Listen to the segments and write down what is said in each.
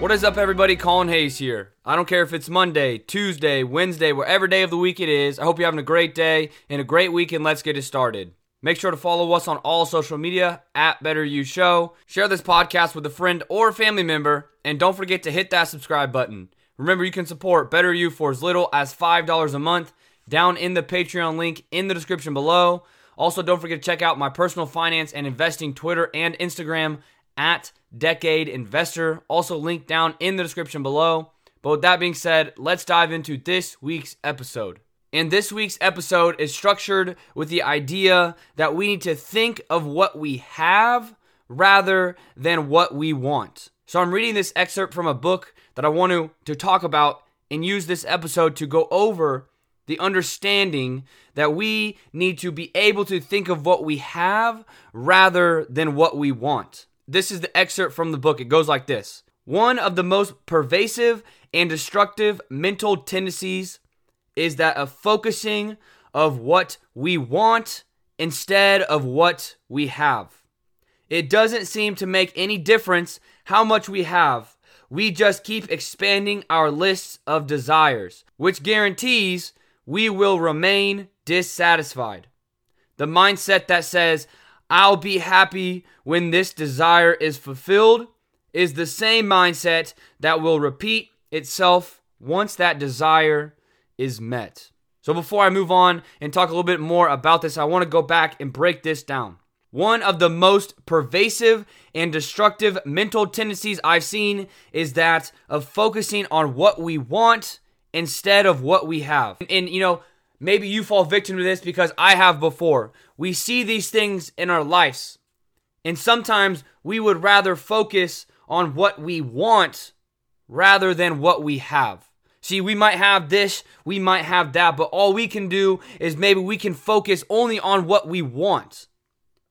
What is up, everybody? Colin Hayes here. I don't care if it's Monday, Tuesday, Wednesday, whatever day of the week it is. I hope you're having a great day and a great weekend. let's get it started. Make sure to follow us on all social media at Better You Show. Share this podcast with a friend or family member, and don't forget to hit that subscribe button. Remember, you can support Better You for as little as $5 a month down in the Patreon link in the description below. Also, don't forget to check out my personal finance and investing Twitter and Instagram at Decade Investor, also linked down in the description below. But with that being said, let's dive into this week's episode. And this week's episode is structured with the idea that we need to think of what we have rather than what we want. So I'm reading this excerpt from a book that I want to, to talk about and use this episode to go over the understanding that we need to be able to think of what we have rather than what we want. This is the excerpt from the book. It goes like this One of the most pervasive and destructive mental tendencies is that of focusing of what we want instead of what we have. It doesn't seem to make any difference how much we have. We just keep expanding our lists of desires, which guarantees we will remain dissatisfied. The mindset that says, I'll be happy when this desire is fulfilled is the same mindset that will repeat itself once that desire is met. So, before I move on and talk a little bit more about this, I want to go back and break this down. One of the most pervasive and destructive mental tendencies I've seen is that of focusing on what we want instead of what we have. And, and you know, Maybe you fall victim to this because I have before. We see these things in our lives, and sometimes we would rather focus on what we want rather than what we have. See, we might have this, we might have that, but all we can do is maybe we can focus only on what we want.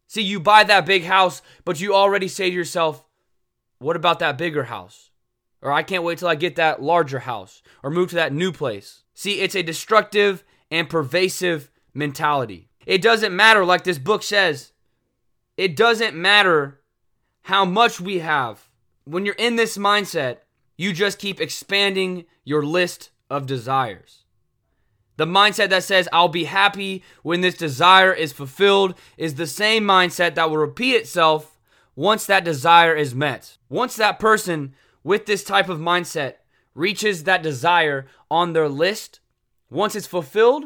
See, you buy that big house, but you already say to yourself, what about that bigger house? Or I can't wait till I get that larger house or move to that new place. See, it's a destructive and pervasive mentality. It doesn't matter, like this book says, it doesn't matter how much we have. When you're in this mindset, you just keep expanding your list of desires. The mindset that says, I'll be happy when this desire is fulfilled, is the same mindset that will repeat itself once that desire is met. Once that person with this type of mindset reaches that desire on their list, once it's fulfilled,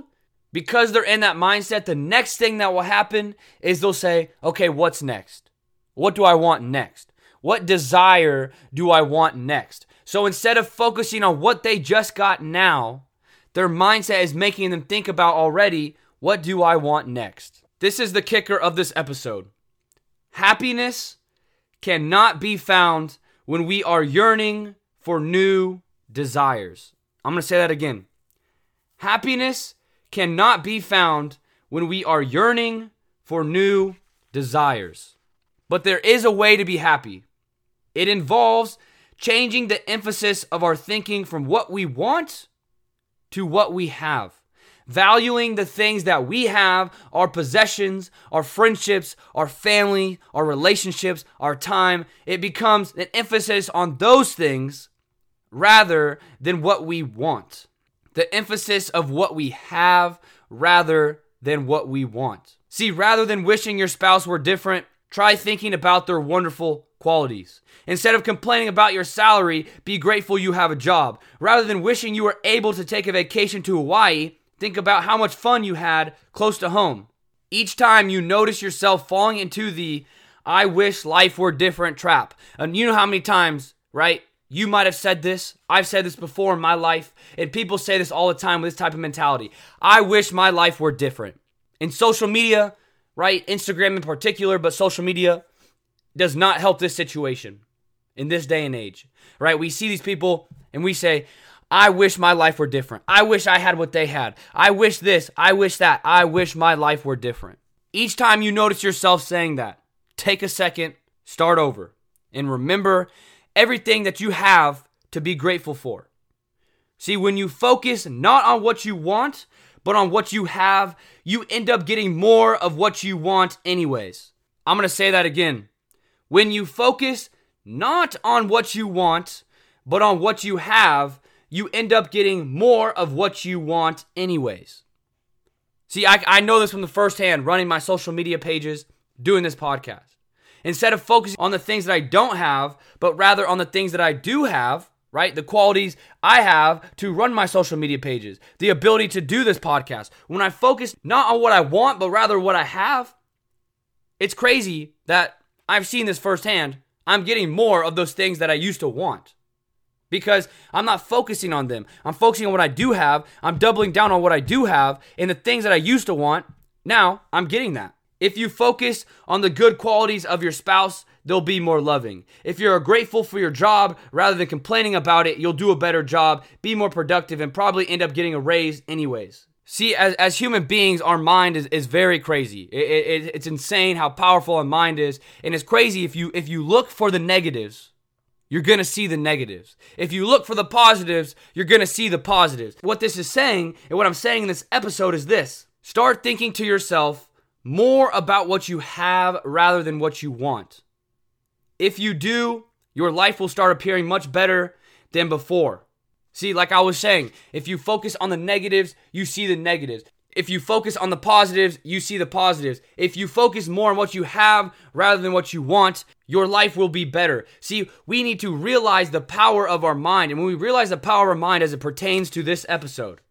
because they're in that mindset, the next thing that will happen is they'll say, okay, what's next? What do I want next? What desire do I want next? So instead of focusing on what they just got now, their mindset is making them think about already, what do I want next? This is the kicker of this episode. Happiness cannot be found when we are yearning for new desires. I'm going to say that again. Happiness cannot be found when we are yearning for new desires. But there is a way to be happy. It involves changing the emphasis of our thinking from what we want to what we have. Valuing the things that we have, our possessions, our friendships, our family, our relationships, our time. It becomes an emphasis on those things rather than what we want the emphasis of what we have rather than what we want. See, rather than wishing your spouse were different, try thinking about their wonderful qualities. Instead of complaining about your salary, be grateful you have a job. Rather than wishing you were able to take a vacation to Hawaii, think about how much fun you had close to home. Each time you notice yourself falling into the I wish life were different trap. And you know how many times, right? You might have said this. I've said this before in my life, and people say this all the time with this type of mentality. I wish my life were different. In social media, right? Instagram in particular, but social media does not help this situation in this day and age, right? We see these people and we say, I wish my life were different. I wish I had what they had. I wish this. I wish that. I wish my life were different. Each time you notice yourself saying that, take a second, start over, and remember everything that you have to be grateful for. See, when you focus not on what you want, but on what you have, you end up getting more of what you want, anyways. I'm gonna say that again. When you focus not on what you want, but on what you have, you end up getting more of what you want, anyways. See, I, I know this from the first hand running my social media pages, doing this podcast. Instead of focusing on the things that I don't have, but rather on the things that I do have, right? The qualities I have to run my social media pages, the ability to do this podcast. When I focus not on what I want, but rather what I have, it's crazy that I've seen this firsthand. I'm getting more of those things that I used to want because I'm not focusing on them. I'm focusing on what I do have. I'm doubling down on what I do have and the things that I used to want. Now I'm getting that. If you focus on the good qualities of your spouse, they'll be more loving. If you're grateful for your job rather than complaining about it, you'll do a better job, be more productive, and probably end up getting a raise anyways. See, as, as human beings, our mind is, is very crazy. It, it, it's insane how powerful our mind is. And it's crazy if you if you look for the negatives, you're gonna see the negatives. If you look for the positives, you're gonna see the positives. What this is saying, and what I'm saying in this episode is this start thinking to yourself, more about what you have rather than what you want. If you do, your life will start appearing much better than before. See, like I was saying, if you focus on the negatives, you see the negatives. If you focus on the positives, you see the positives. If you focus more on what you have rather than what you want, your life will be better. See, we need to realize the power of our mind. And when we realize the power of our mind as it pertains to this episode,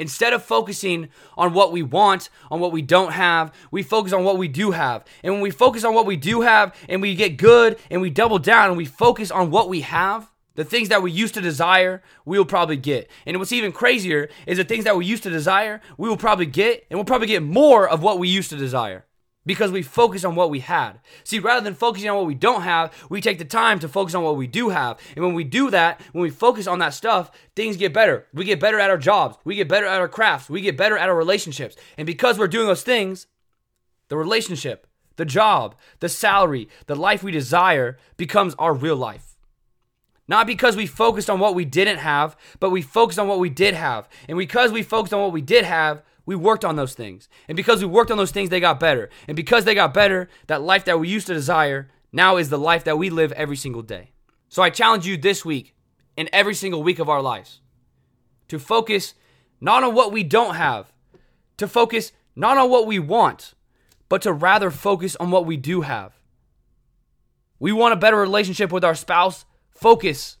Instead of focusing on what we want, on what we don't have, we focus on what we do have. And when we focus on what we do have and we get good and we double down and we focus on what we have, the things that we used to desire, we will probably get. And what's even crazier is the things that we used to desire, we will probably get, and we'll probably get more of what we used to desire because we focus on what we had. See, rather than focusing on what we don't have, we take the time to focus on what we do have. And when we do that, when we focus on that stuff, things get better. We get better at our jobs, we get better at our crafts, we get better at our relationships. And because we're doing those things, the relationship, the job, the salary, the life we desire becomes our real life. Not because we focused on what we didn't have, but we focused on what we did have. And because we focused on what we did have, we worked on those things. And because we worked on those things, they got better. And because they got better, that life that we used to desire now is the life that we live every single day. So I challenge you this week and every single week of our lives to focus not on what we don't have, to focus not on what we want, but to rather focus on what we do have. We want a better relationship with our spouse. Focus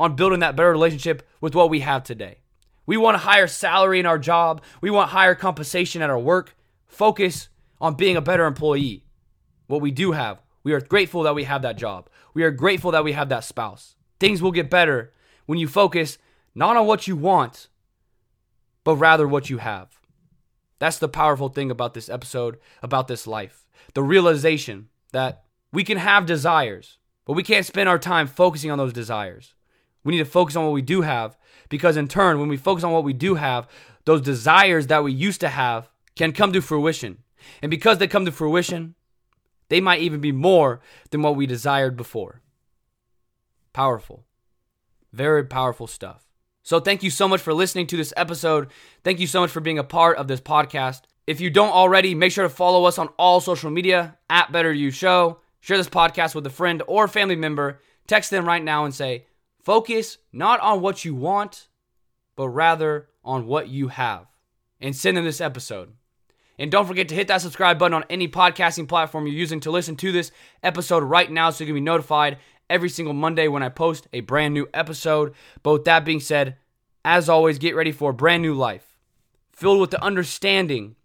on building that better relationship with what we have today. We want a higher salary in our job. We want higher compensation at our work. Focus on being a better employee. What we do have, we are grateful that we have that job. We are grateful that we have that spouse. Things will get better when you focus not on what you want, but rather what you have. That's the powerful thing about this episode, about this life. The realization that we can have desires, but we can't spend our time focusing on those desires. We need to focus on what we do have because, in turn, when we focus on what we do have, those desires that we used to have can come to fruition. And because they come to fruition, they might even be more than what we desired before. Powerful. Very powerful stuff. So, thank you so much for listening to this episode. Thank you so much for being a part of this podcast. If you don't already, make sure to follow us on all social media at Better You Show. Share this podcast with a friend or family member. Text them right now and say, Focus not on what you want, but rather on what you have. And send them this episode. And don't forget to hit that subscribe button on any podcasting platform you're using to listen to this episode right now so you can be notified every single Monday when I post a brand new episode. But with that being said, as always, get ready for a brand new life filled with the understanding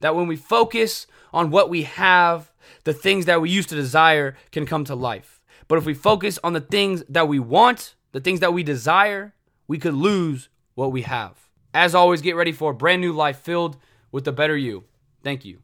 that when we focus on what we have, the things that we used to desire can come to life. But if we focus on the things that we want, the things that we desire, we could lose what we have. As always, get ready for a brand new life filled with the better you. Thank you.